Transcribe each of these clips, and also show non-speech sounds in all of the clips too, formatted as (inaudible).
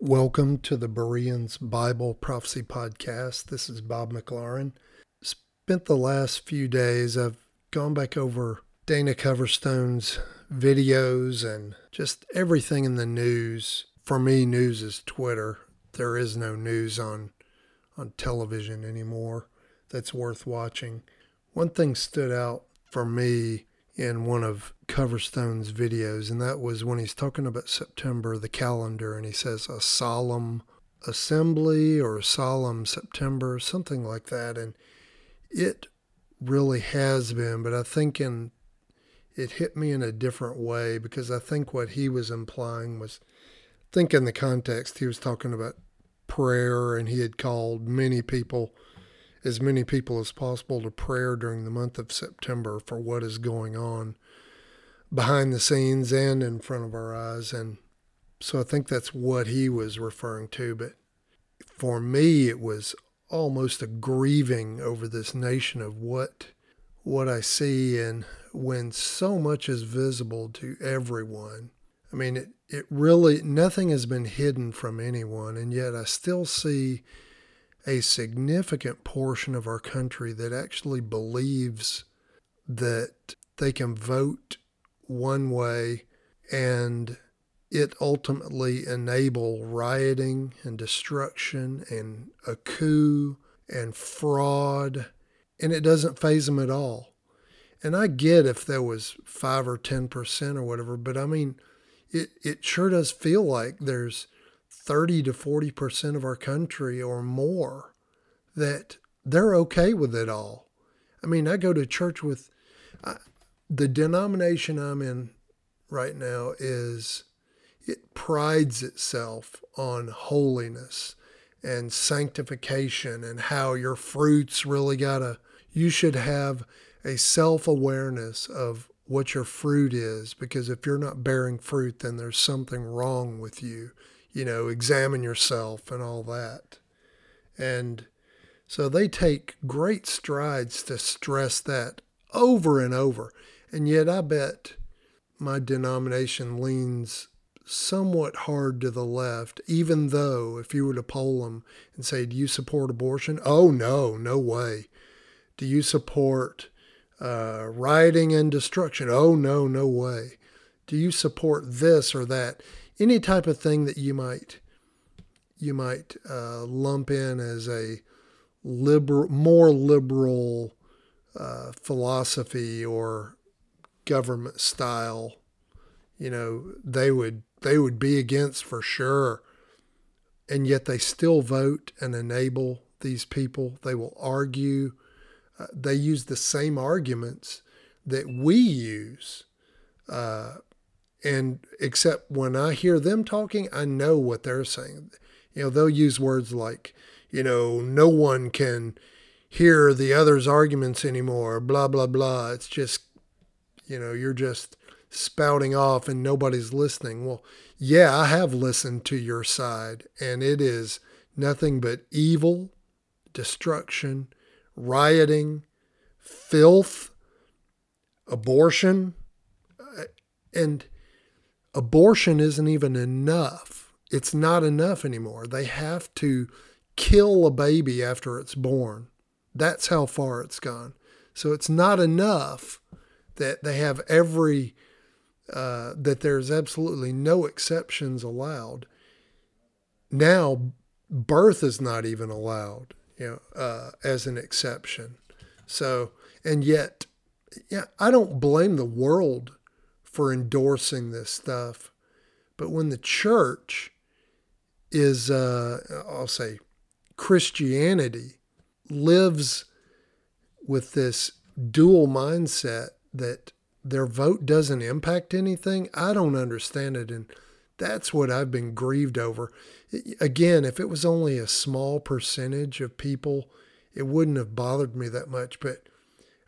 Welcome to the Bereans Bible Prophecy Podcast. This is Bob McLaurin. Spent the last few days, I've gone back over Dana Coverstone's videos and just everything in the news. For me, news is Twitter. There is no news on on television anymore that's worth watching. One thing stood out for me in one of Coverstone's videos, and that was when he's talking about September, the calendar, and he says a solemn assembly or a solemn September, something like that. And it really has been, but I think in it hit me in a different way because I think what he was implying was I think in the context he was talking about prayer and he had called many people as many people as possible to prayer during the month of September for what is going on behind the scenes and in front of our eyes. And so I think that's what he was referring to. But for me, it was almost a grieving over this nation of what what I see and when so much is visible to everyone. I mean, it, it really, nothing has been hidden from anyone, and yet I still see a significant portion of our country that actually believes that they can vote one way and it ultimately enable rioting and destruction and a coup and fraud and it doesn't faze them at all. And i get if there was 5 or 10% or whatever but i mean it, it sure does feel like there's 30 to 40% of our country or more that they're okay with it all. I mean, I go to church with I, the denomination I'm in right now is it prides itself on holiness and sanctification and how your fruits really got to you should have a self-awareness of what your fruit is because if you're not bearing fruit then there's something wrong with you you know, examine yourself and all that. And so they take great strides to stress that over and over. And yet I bet my denomination leans somewhat hard to the left, even though if you were to poll them and say, Do you support abortion? Oh, no, no way. Do you support uh, rioting and destruction? Oh, no, no way. Do you support this or that? Any type of thing that you might you might uh, lump in as a liberal, more liberal uh, philosophy or government style, you know, they would they would be against for sure. And yet they still vote and enable these people. They will argue. Uh, they use the same arguments that we use uh, and except when I hear them talking, I know what they're saying. You know, they'll use words like, you know, no one can hear the other's arguments anymore, blah, blah, blah. It's just, you know, you're just spouting off and nobody's listening. Well, yeah, I have listened to your side, and it is nothing but evil, destruction, rioting, filth, abortion, uh, and abortion isn't even enough. It's not enough anymore. They have to kill a baby after it's born. That's how far it's gone. So it's not enough that they have every, uh, that there's absolutely no exceptions allowed. Now, birth is not even allowed, you know, uh, as an exception. So, and yet, yeah, I don't blame the world for endorsing this stuff. But when the church is, uh, I'll say, Christianity lives with this dual mindset that their vote doesn't impact anything, I don't understand it. And that's what I've been grieved over. Again, if it was only a small percentage of people, it wouldn't have bothered me that much. But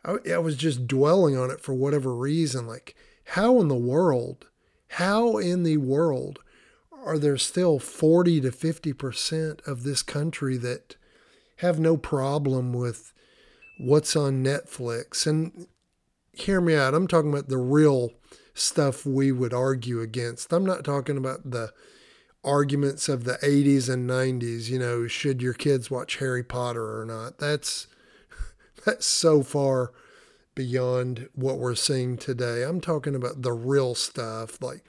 I, I was just dwelling on it for whatever reason. Like, how in the world, how in the world are there still 40 to 50% of this country that have no problem with what's on Netflix? And hear me out, I'm talking about the real stuff we would argue against. I'm not talking about the arguments of the 80s and 90s, you know, should your kids watch Harry Potter or not? That's (laughs) that's so far beyond what we're seeing today. I'm talking about the real stuff like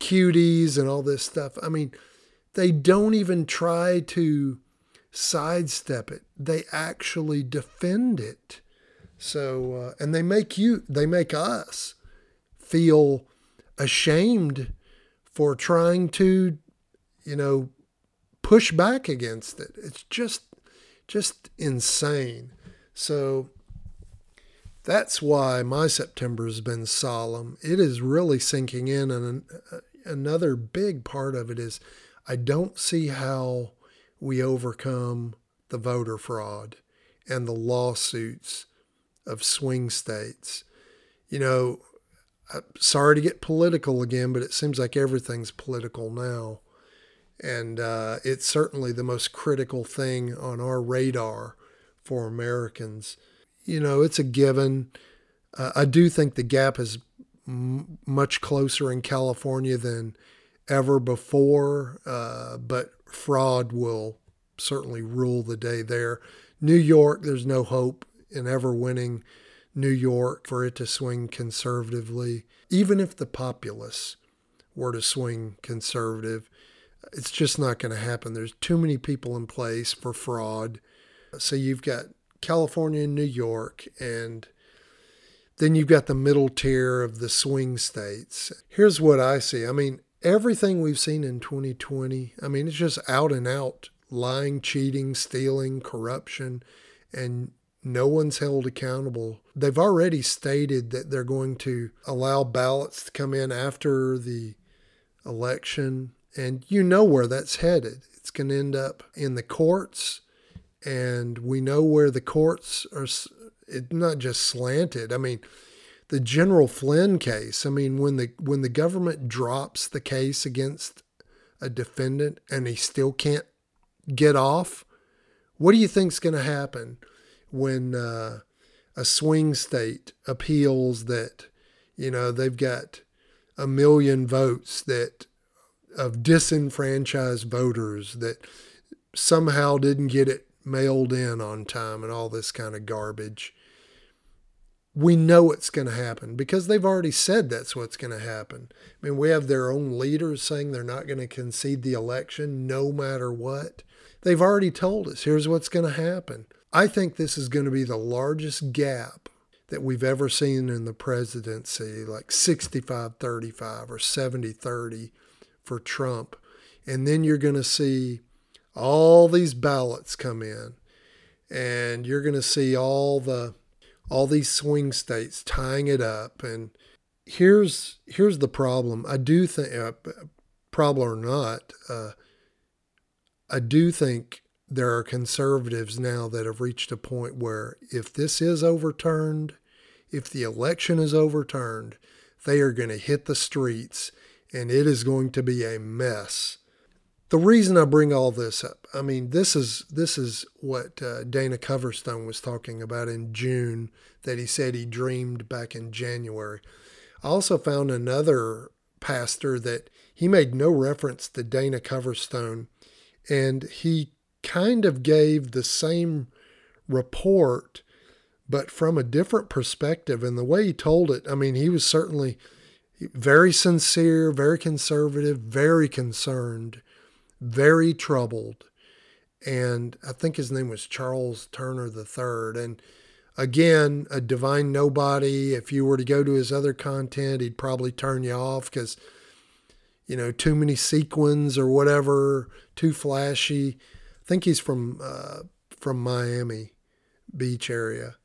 cuties and all this stuff. I mean, they don't even try to sidestep it. They actually defend it. So, uh, and they make you, they make us feel ashamed for trying to, you know, push back against it. It's just, just insane. So that's why my September has been solemn. It is really sinking in, and another big part of it is I don't see how we overcome the voter fraud and the lawsuits of swing states. You know, sorry to get political again, but it seems like everything's political now. And uh, it's certainly the most critical thing on our radar for Americans. You know, it's a given. Uh, I do think the gap is m- much closer in California than ever before, uh, but fraud will certainly rule the day there. New York, there's no hope in ever winning New York for it to swing conservatively. Even if the populace were to swing conservative, it's just not going to happen. There's too many people in place for fraud. So you've got California and New York, and then you've got the middle tier of the swing states. Here's what I see. I mean, everything we've seen in 2020, I mean, it's just out and out lying, cheating, stealing, corruption, and no one's held accountable. They've already stated that they're going to allow ballots to come in after the election, and you know where that's headed. It's going to end up in the courts, and we know where the courts are. It's not just slanted. I mean, the General Flynn case. I mean, when the when the government drops the case against a defendant and he still can't get off, what do you think's going to happen when uh, a swing state appeals that you know they've got a million votes that of disenfranchised voters that somehow didn't get it mailed in on time and all this kind of garbage we know it's going to happen because they've already said that's what's going to happen. I mean, we have their own leaders saying they're not going to concede the election no matter what. They've already told us here's what's going to happen. I think this is going to be the largest gap that we've ever seen in the presidency, like 65 35 or 70 30 for Trump. And then you're going to see all these ballots come in, and you're going to see all the all these swing states tying it up. And here's here's the problem. I do think uh, problem or not uh, i do think there are conservatives now that have reached a point where if this is overturned if the election is overturned they are going to hit the streets and it is going to be a mess the reason I bring all this up, I mean, this is this is what uh, Dana Coverstone was talking about in June that he said he dreamed back in January. I also found another pastor that he made no reference to Dana Coverstone, and he kind of gave the same report, but from a different perspective. And the way he told it, I mean, he was certainly very sincere, very conservative, very concerned very troubled. And I think his name was Charles Turner III. And again, a divine nobody. If you were to go to his other content, he'd probably turn you off because, you know, too many sequins or whatever, too flashy. I think he's from uh, from Miami Beach area.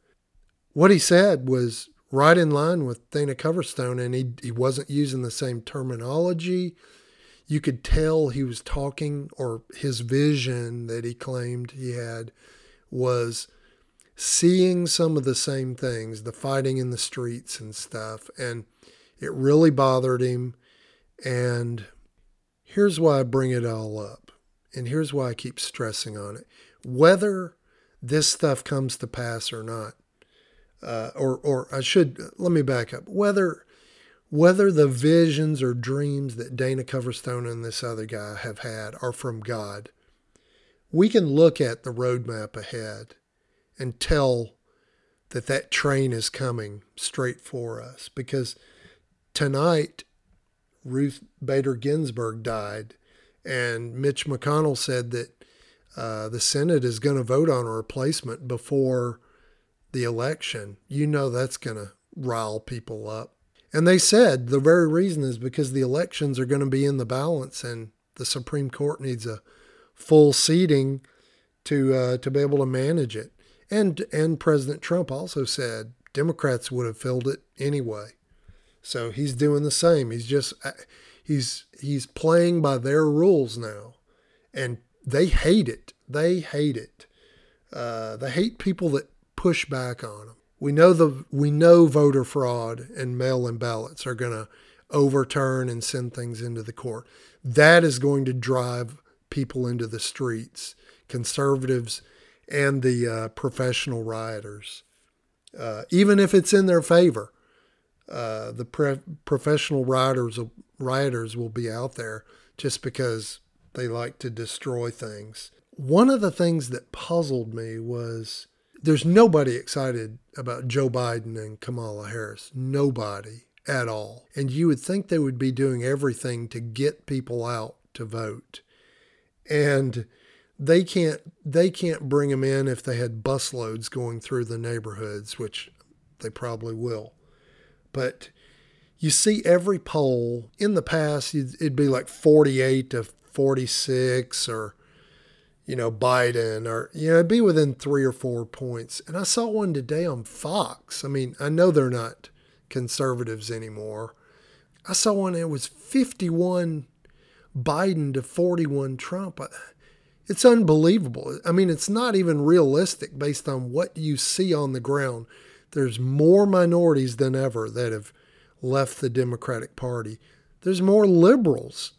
What he said was right in line with Dana Coverstone, and he he wasn't using the same terminology you could tell he was talking, or his vision that he claimed he had was seeing some of the same things, the fighting in the streets and stuff. And it really bothered him. And here's why I bring it all up. And here's why I keep stressing on it. Whether this stuff comes to pass or not, uh, or, or I should, let me back up. Whether whether the visions or dreams that Dana Coverstone and this other guy have had are from God, we can look at the roadmap ahead and tell that that train is coming straight for us because tonight Ruth Bader Ginsburg died and Mitch McConnell said that uh, the Senate is going to vote on a replacement before the election. You know that's going to rile people up. And they said the very reason is because the elections are going to be in the balance and the Supreme Court needs a full seating to uh, to be able to manage it. And and President Trump also said Democrats would have filled it anyway. So he's doing the same. He's just uh, he's he's playing by their rules now, and they hate it. They hate it. Uh, they hate people that push back on them. We know the we know voter fraud and mail-in ballots are going to overturn and send things into the court. That is going to drive people into the streets, conservatives and the uh, professional rioters, uh, even if it's in their favor. Uh, the pre- professional rioters rioters will be out there just because they like to destroy things. One of the things that puzzled me was there's nobody excited about Joe Biden and Kamala Harris. Nobody at all. And you would think they would be doing everything to get people out to vote. And they can't they can't bring them in if they had busloads going through the neighborhoods, which they probably will. But you see every poll in the past it'd be like 48 to 46 or you know, Biden or, you know, it'd be within three or four points. And I saw one today on Fox. I mean, I know they're not conservatives anymore. I saw one that was 51 Biden to 41 Trump. It's unbelievable. I mean, it's not even realistic based on what you see on the ground. There's more minorities than ever that have left the Democratic Party. There's more liberals.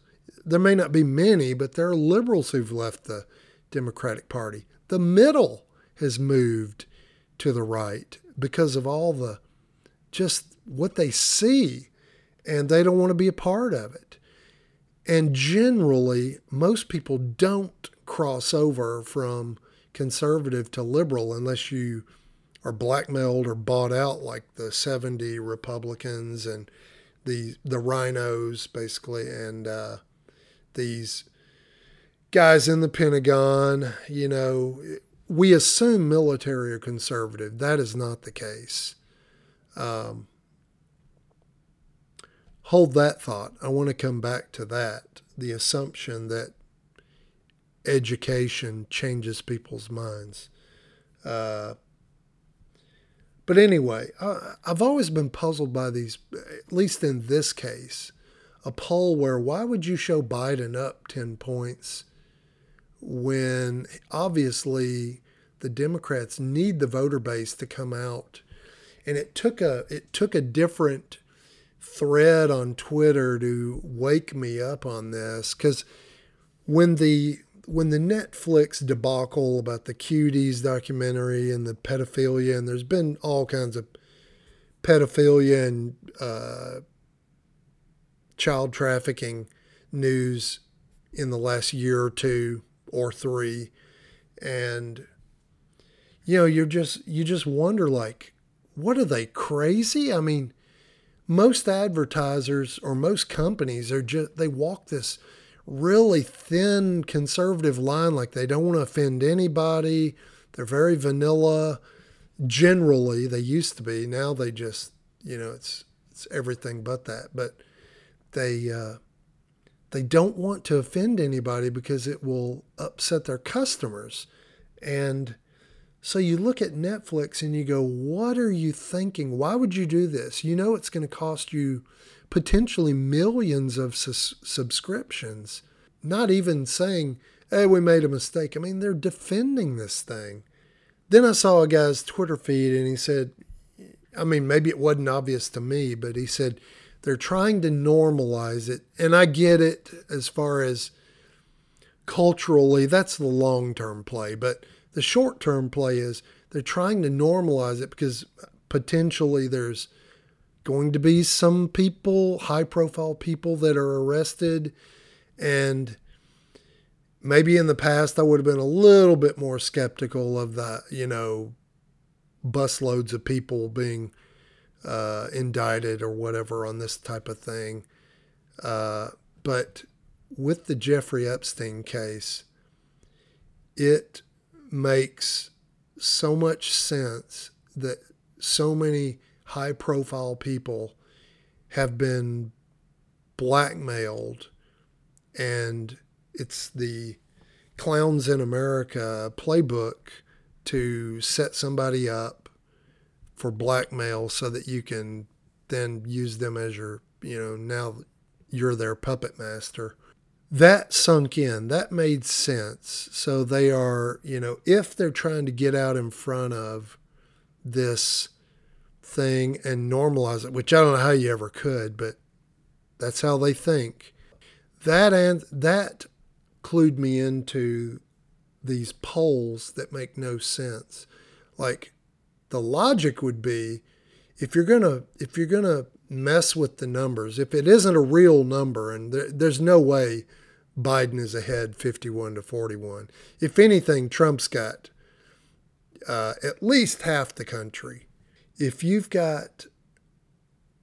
There may not be many, but there are liberals who've left the Democratic Party. The middle has moved to the right because of all the just what they see and they don't want to be a part of it. And generally, most people don't cross over from conservative to liberal unless you are blackmailed or bought out like the 70 Republicans and the the RINOs basically and uh, these guys in the Pentagon, you know, we assume military are conservative. That is not the case. Um, hold that thought. I want to come back to that the assumption that education changes people's minds. Uh, but anyway, I, I've always been puzzled by these, at least in this case, a poll where why would you show Biden up 10 points when obviously the Democrats need the voter base to come out. And it took a it took a different thread on Twitter to wake me up on this cuz when the when the Netflix debacle about the cuties documentary and the pedophilia and there's been all kinds of pedophilia and uh, child trafficking news in the last year or two or three. And you know you're just you just wonder like what are they crazy? I mean most advertisers or most companies are just they walk this really thin conservative line like they don't want to offend anybody. They're very vanilla generally they used to be. Now they just you know it's it's everything but that. But they uh, they don't want to offend anybody because it will upset their customers. And so you look at Netflix and you go, what are you thinking? Why would you do this? You know it's going to cost you potentially millions of su- subscriptions. Not even saying, hey, we made a mistake. I mean, they're defending this thing. Then I saw a guy's Twitter feed and he said, I mean, maybe it wasn't obvious to me, but he said, they're trying to normalize it. And I get it as far as culturally, that's the long term play. But the short term play is they're trying to normalize it because potentially there's going to be some people, high profile people that are arrested. And maybe in the past, I would have been a little bit more skeptical of that, you know, busloads of people being uh, indicted or whatever on this type of thing. Uh, but with the Jeffrey Epstein case, it makes so much sense that so many high profile people have been blackmailed and it's the clowns in America playbook to set somebody up for blackmail so that you can then use them as your, you know, now you're their puppet master. That sunk in, that made sense. So they are, you know, if they're trying to get out in front of this thing and normalize it, which I don't know how you ever could, but that's how they think. That and that clued me into these polls that make no sense. Like the logic would be if you're gonna if you're gonna mess with the numbers, if it isn't a real number, and there, there's no way Biden is ahead 51 to 41. If anything, Trump's got uh, at least half the country if you've got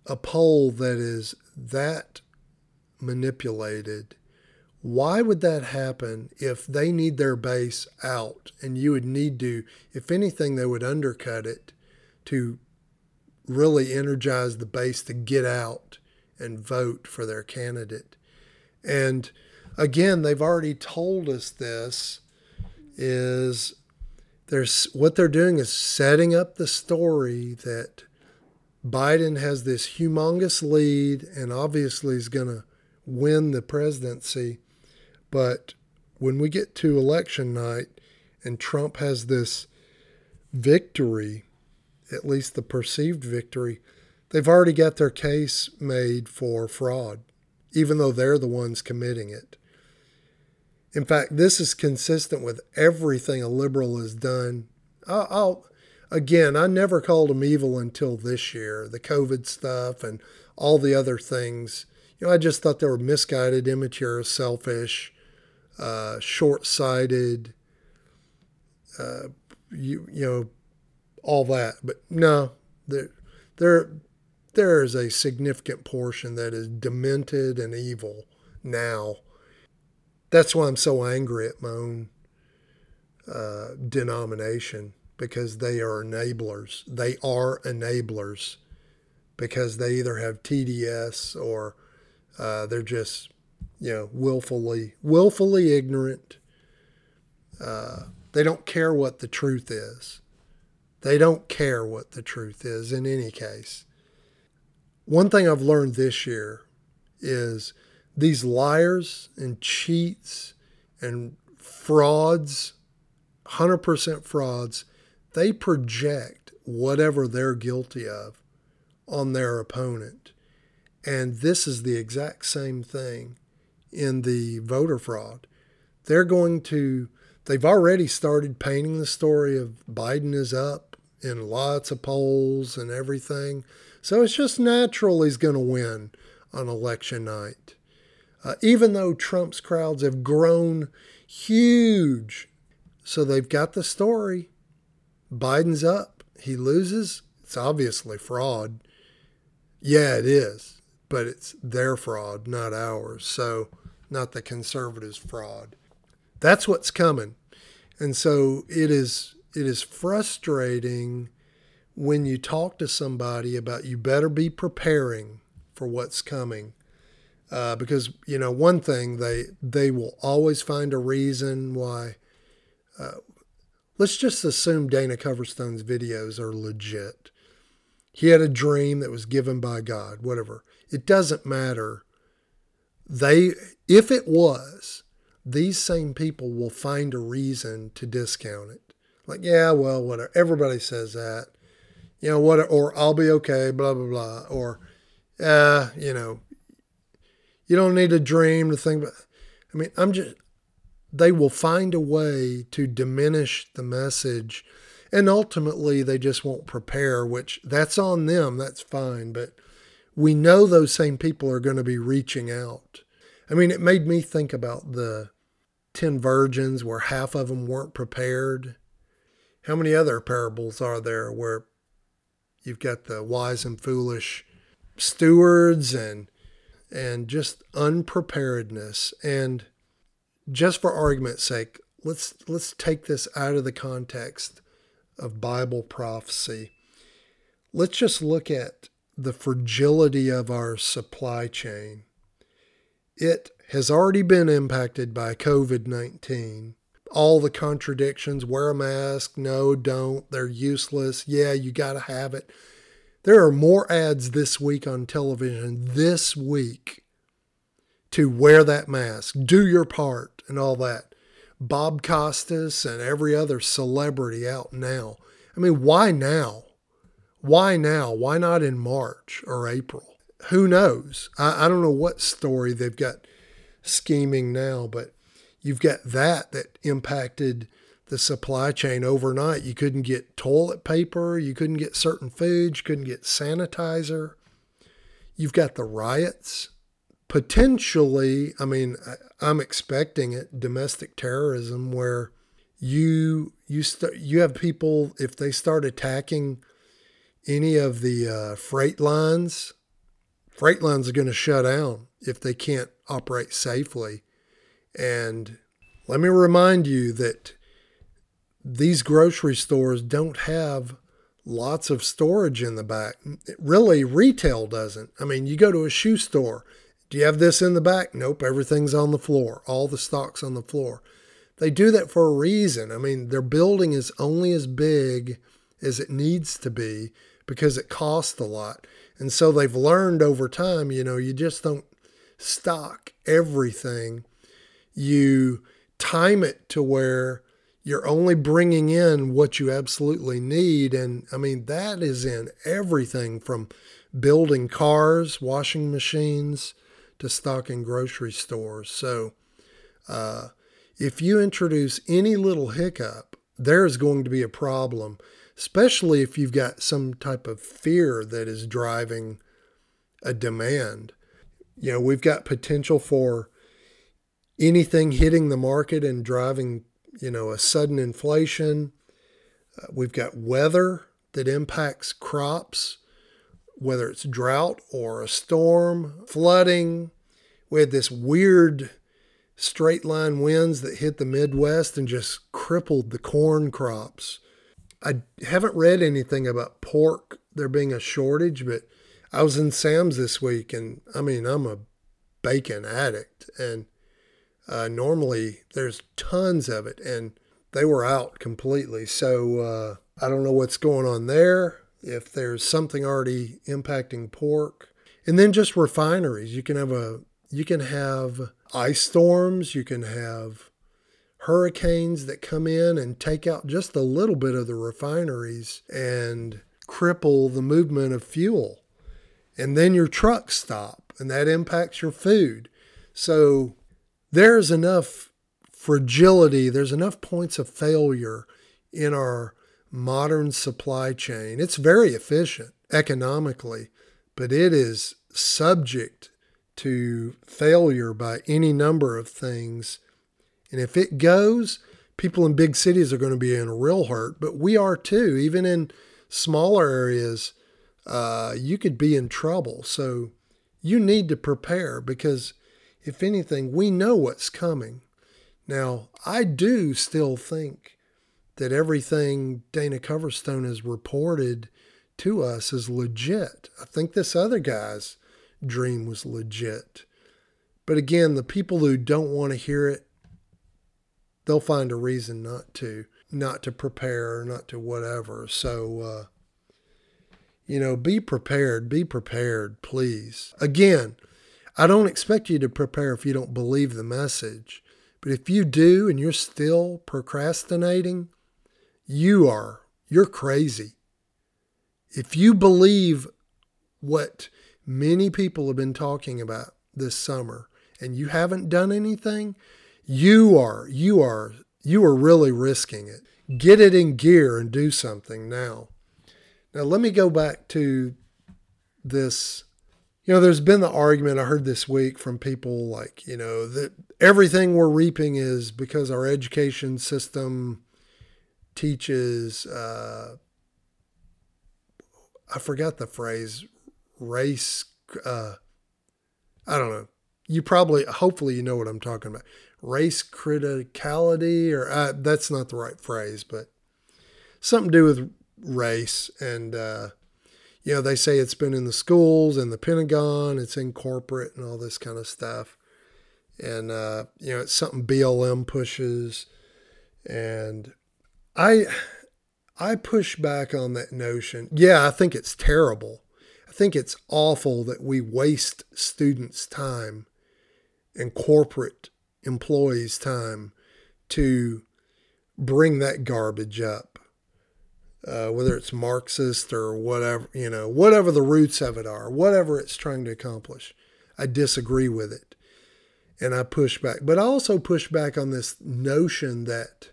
a poll that is that manipulated, why would that happen if they need their base out and you would need to, if anything, they would undercut it to really energize the base to get out and vote for their candidate? And again, they've already told us this is there's what they're doing is setting up the story that Biden has this humongous lead and obviously is going to win the presidency. But when we get to election night and Trump has this victory, at least the perceived victory, they've already got their case made for fraud, even though they're the ones committing it. In fact, this is consistent with everything a liberal has done. I'll, I'll again, I never called them evil until this year, the COVID stuff and all the other things. You know, I just thought they were misguided, immature, selfish, uh, short-sighted. Uh, you you know, all that. But no, there there there is a significant portion that is demented and evil now that's why I'm so angry at my own uh, denomination because they are enablers. They are enablers because they either have TDS or uh, they're just, you know, willfully willfully ignorant. Uh, they don't care what the truth is. They don't care what the truth is in any case. One thing I've learned this year is these liars and cheats and frauds, 100% frauds, they project whatever they're guilty of on their opponent. And this is the exact same thing in the voter fraud. They're going to, they've already started painting the story of Biden is up in lots of polls and everything. So it's just natural he's going to win on election night. Uh, even though Trump's crowds have grown huge. So they've got the story. Biden's up. He loses. It's obviously fraud. Yeah, it is. But it's their fraud, not ours. So, not the conservatives' fraud. That's what's coming. And so it is it is frustrating when you talk to somebody about you better be preparing for what's coming uh, because you know one thing they they will always find a reason why. Uh, let's just assume Dana Coverstone's videos are legit. He had a dream that was given by God, whatever. It doesn't matter. They, if it was, these same people will find a reason to discount it. Like, yeah, well, whatever. Everybody says that. You know what? Or I'll be okay. Blah blah blah. Or, uh, you know, you don't need a dream to think about. I mean, I'm just, they will find a way to diminish the message. And ultimately, they just won't prepare, which that's on them. That's fine. But we know those same people are going to be reaching out. I mean, it made me think about the 10 virgins where half of them weren't prepared. How many other parables are there where you've got the wise and foolish stewards and and just unpreparedness? And just for argument's sake let's let's take this out of the context of bible prophecy. Let's just look at the fragility of our supply chain it has already been impacted by covid-19 all the contradictions wear a mask no don't they're useless yeah you got to have it there are more ads this week on television this week to wear that mask, do your part, and all that. Bob Costas and every other celebrity out now. I mean, why now? Why now? Why not in March or April? Who knows? I, I don't know what story they've got scheming now, but you've got that that impacted the supply chain overnight. You couldn't get toilet paper, you couldn't get certain foods, you couldn't get sanitizer. You've got the riots potentially, I mean, I'm expecting it, domestic terrorism, where you you start you have people if they start attacking any of the uh, freight lines, freight lines are going to shut down if they can't operate safely. And let me remind you that these grocery stores don't have lots of storage in the back. Really, retail doesn't. I mean, you go to a shoe store, do you have this in the back? Nope, everything's on the floor. All the stock's on the floor. They do that for a reason. I mean, their building is only as big as it needs to be because it costs a lot. And so they've learned over time, you know, you just don't stock everything. You time it to where you're only bringing in what you absolutely need. And I mean, that is in everything from building cars, washing machines, to stocking grocery stores. So uh, if you introduce any little hiccup, there's going to be a problem, especially if you've got some type of fear that is driving a demand. You know, we've got potential for anything hitting the market and driving, you know, a sudden inflation. Uh, we've got weather that impacts crops whether it's drought or a storm, flooding. We had this weird straight line winds that hit the Midwest and just crippled the corn crops. I haven't read anything about pork there being a shortage, but I was in Sam's this week and I mean, I'm a bacon addict and uh, normally there's tons of it and they were out completely. So uh, I don't know what's going on there if there's something already impacting pork. And then just refineries. You can have a you can have ice storms, you can have hurricanes that come in and take out just a little bit of the refineries and cripple the movement of fuel. And then your trucks stop and that impacts your food. So there's enough fragility, there's enough points of failure in our modern supply chain. It's very efficient economically, but it is subject to failure by any number of things. And if it goes, people in big cities are going to be in real hurt, but we are too. Even in smaller areas, uh, you could be in trouble. So you need to prepare because, if anything, we know what's coming. Now, I do still think that everything Dana Coverstone has reported to us is legit. I think this other guy's dream was legit. But again, the people who don't want to hear it, they'll find a reason not to, not to prepare, not to whatever. So, uh, you know, be prepared, be prepared, please. Again, I don't expect you to prepare if you don't believe the message. But if you do and you're still procrastinating, you are. You're crazy. If you believe what many people have been talking about this summer and you haven't done anything, you are you are you are really risking it. Get it in gear and do something now. Now let me go back to this you know, there's been the argument I heard this week from people like, you know, that everything we're reaping is because our education system teaches, uh, I forgot the phrase, race, uh, I don't know. You probably, hopefully, you know what I'm talking about. Race criticality, or uh, that's not the right phrase, but something to do with race. And, uh, you know, they say it's been in the schools and the Pentagon, it's in corporate and all this kind of stuff. And, uh, you know, it's something BLM pushes. And I, I push back on that notion. Yeah, I think it's terrible. I think it's awful that we waste students' time and corporate employees' time to bring that garbage up uh, whether it's Marxist or whatever, you know, whatever the roots of it are, whatever it's trying to accomplish. I disagree with it. And I push back. But I also push back on this notion that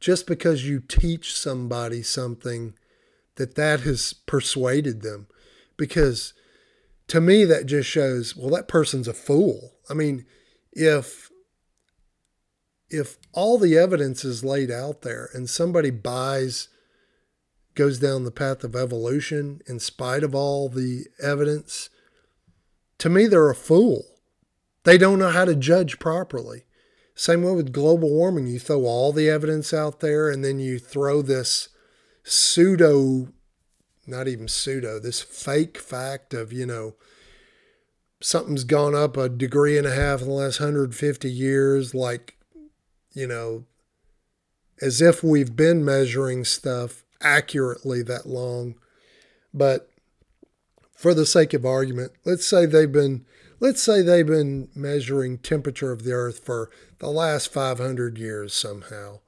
just because you teach somebody something, that that has persuaded them. Because to me, that just shows, well, that person's a fool. I mean, if if all the evidence is laid out there and somebody buys goes down the path of evolution in spite of all the evidence, to me, they're a fool. They don't know how to judge properly. Same way with global warming. You throw all the evidence out there and then you throw this pseudo, not even pseudo, this fake fact of, you know, something's gone up a degree and a half in the last 150 years, like, you know, as if we've been measuring stuff accurately that long. But for the sake of argument, let's say they've been let's say they've been measuring temperature of the earth for the last 500 years somehow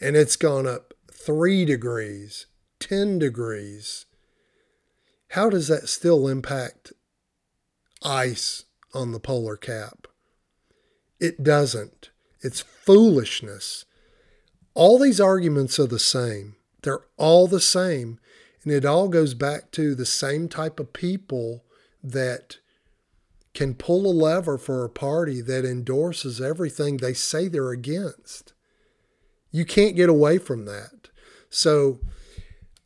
and it's gone up 3 degrees, 10 degrees. How does that still impact ice on the polar cap? It doesn't. It's foolishness. All these arguments are the same. They're all the same. And it all goes back to the same type of people that can pull a lever for a party that endorses everything they say they're against. You can't get away from that. So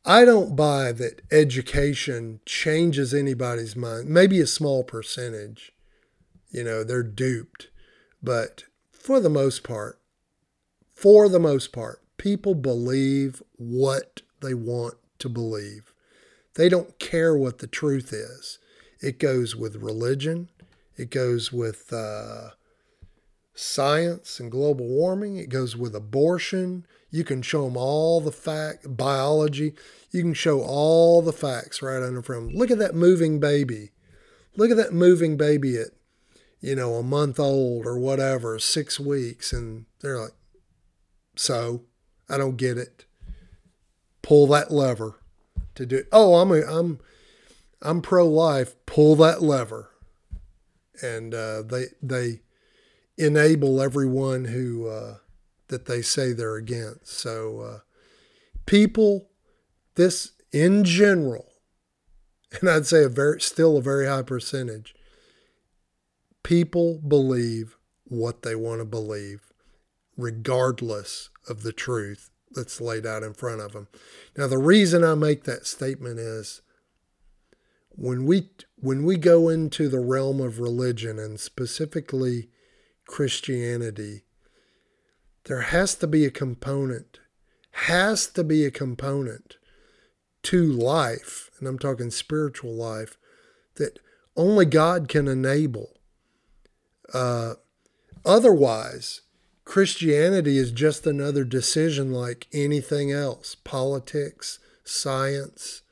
I don't buy that education changes anybody's mind. Maybe a small percentage, you know, they're duped. But for the most part, for the most part, people believe what they want to believe. They don't care what the truth is. It goes with religion, it goes with uh, science and global warming, it goes with abortion. You can show them all the fact, biology. You can show all the facts right under from. Look at that moving baby. Look at that moving baby at, you know, a month old or whatever, six weeks, and they're like, so I don't get it. Pull that lever to do. Oh, I'm a, I'm I'm pro life. Pull that lever, and uh, they they enable everyone who uh, that they say they're against. So uh, people, this in general, and I'd say a very still a very high percentage. People believe what they want to believe, regardless of the truth that's laid out in front of them. Now, the reason I make that statement is when we when we go into the realm of religion and specifically Christianity, there has to be a component, has to be a component to life, and I'm talking spiritual life, that only God can enable. Uh, otherwise, Christianity is just another decision like anything else politics, science,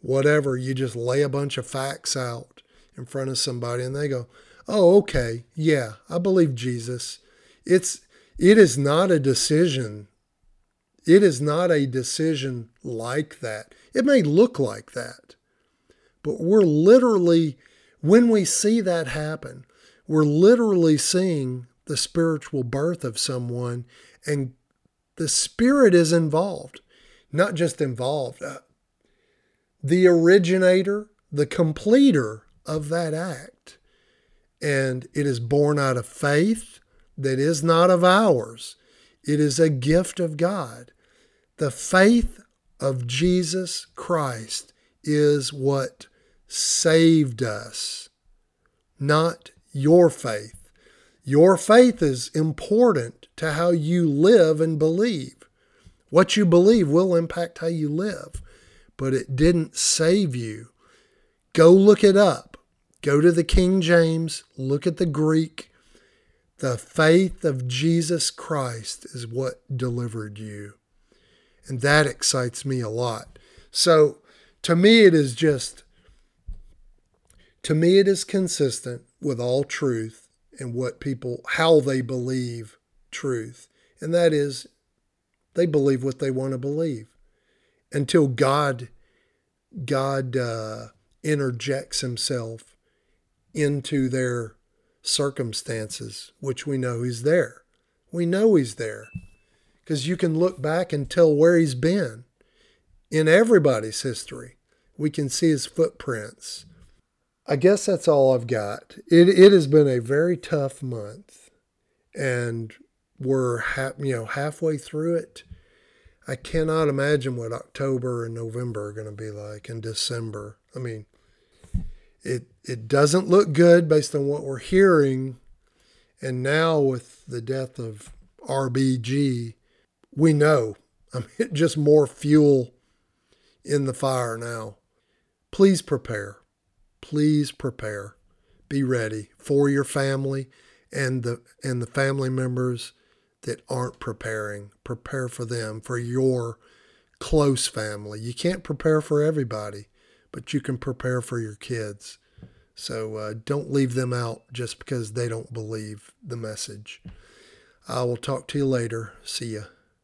whatever. You just lay a bunch of facts out in front of somebody and they go, oh, okay, yeah, I believe Jesus. It's, it is not a decision. It is not a decision like that. It may look like that, but we're literally, when we see that happen, we're literally seeing the spiritual birth of someone, and the spirit is involved, not just involved. Uh, the originator, the completer of that act. And it is born out of faith that is not of ours, it is a gift of God. The faith of Jesus Christ is what saved us, not your faith. Your faith is important to how you live and believe. What you believe will impact how you live, but it didn't save you. Go look it up. Go to the King James, look at the Greek. The faith of Jesus Christ is what delivered you. And that excites me a lot. So to me, it is just, to me, it is consistent with all truth and what people, how they believe truth. And that is, they believe what they want to believe until God, God uh, interjects himself into their circumstances, which we know he's there. We know he's there because you can look back and tell where he's been in everybody's history. We can see his footprints. I guess that's all I've got. It, it has been a very tough month, and we're ha- you know halfway through it. I cannot imagine what October and November are going to be like, and December. I mean, it it doesn't look good based on what we're hearing, and now with the death of RBG, we know. (laughs) I mean, just more fuel in the fire now. Please prepare. Please prepare. Be ready for your family and the and the family members that aren't preparing. Prepare for them, for your close family. You can't prepare for everybody, but you can prepare for your kids. So uh, don't leave them out just because they don't believe the message. I will talk to you later. See ya.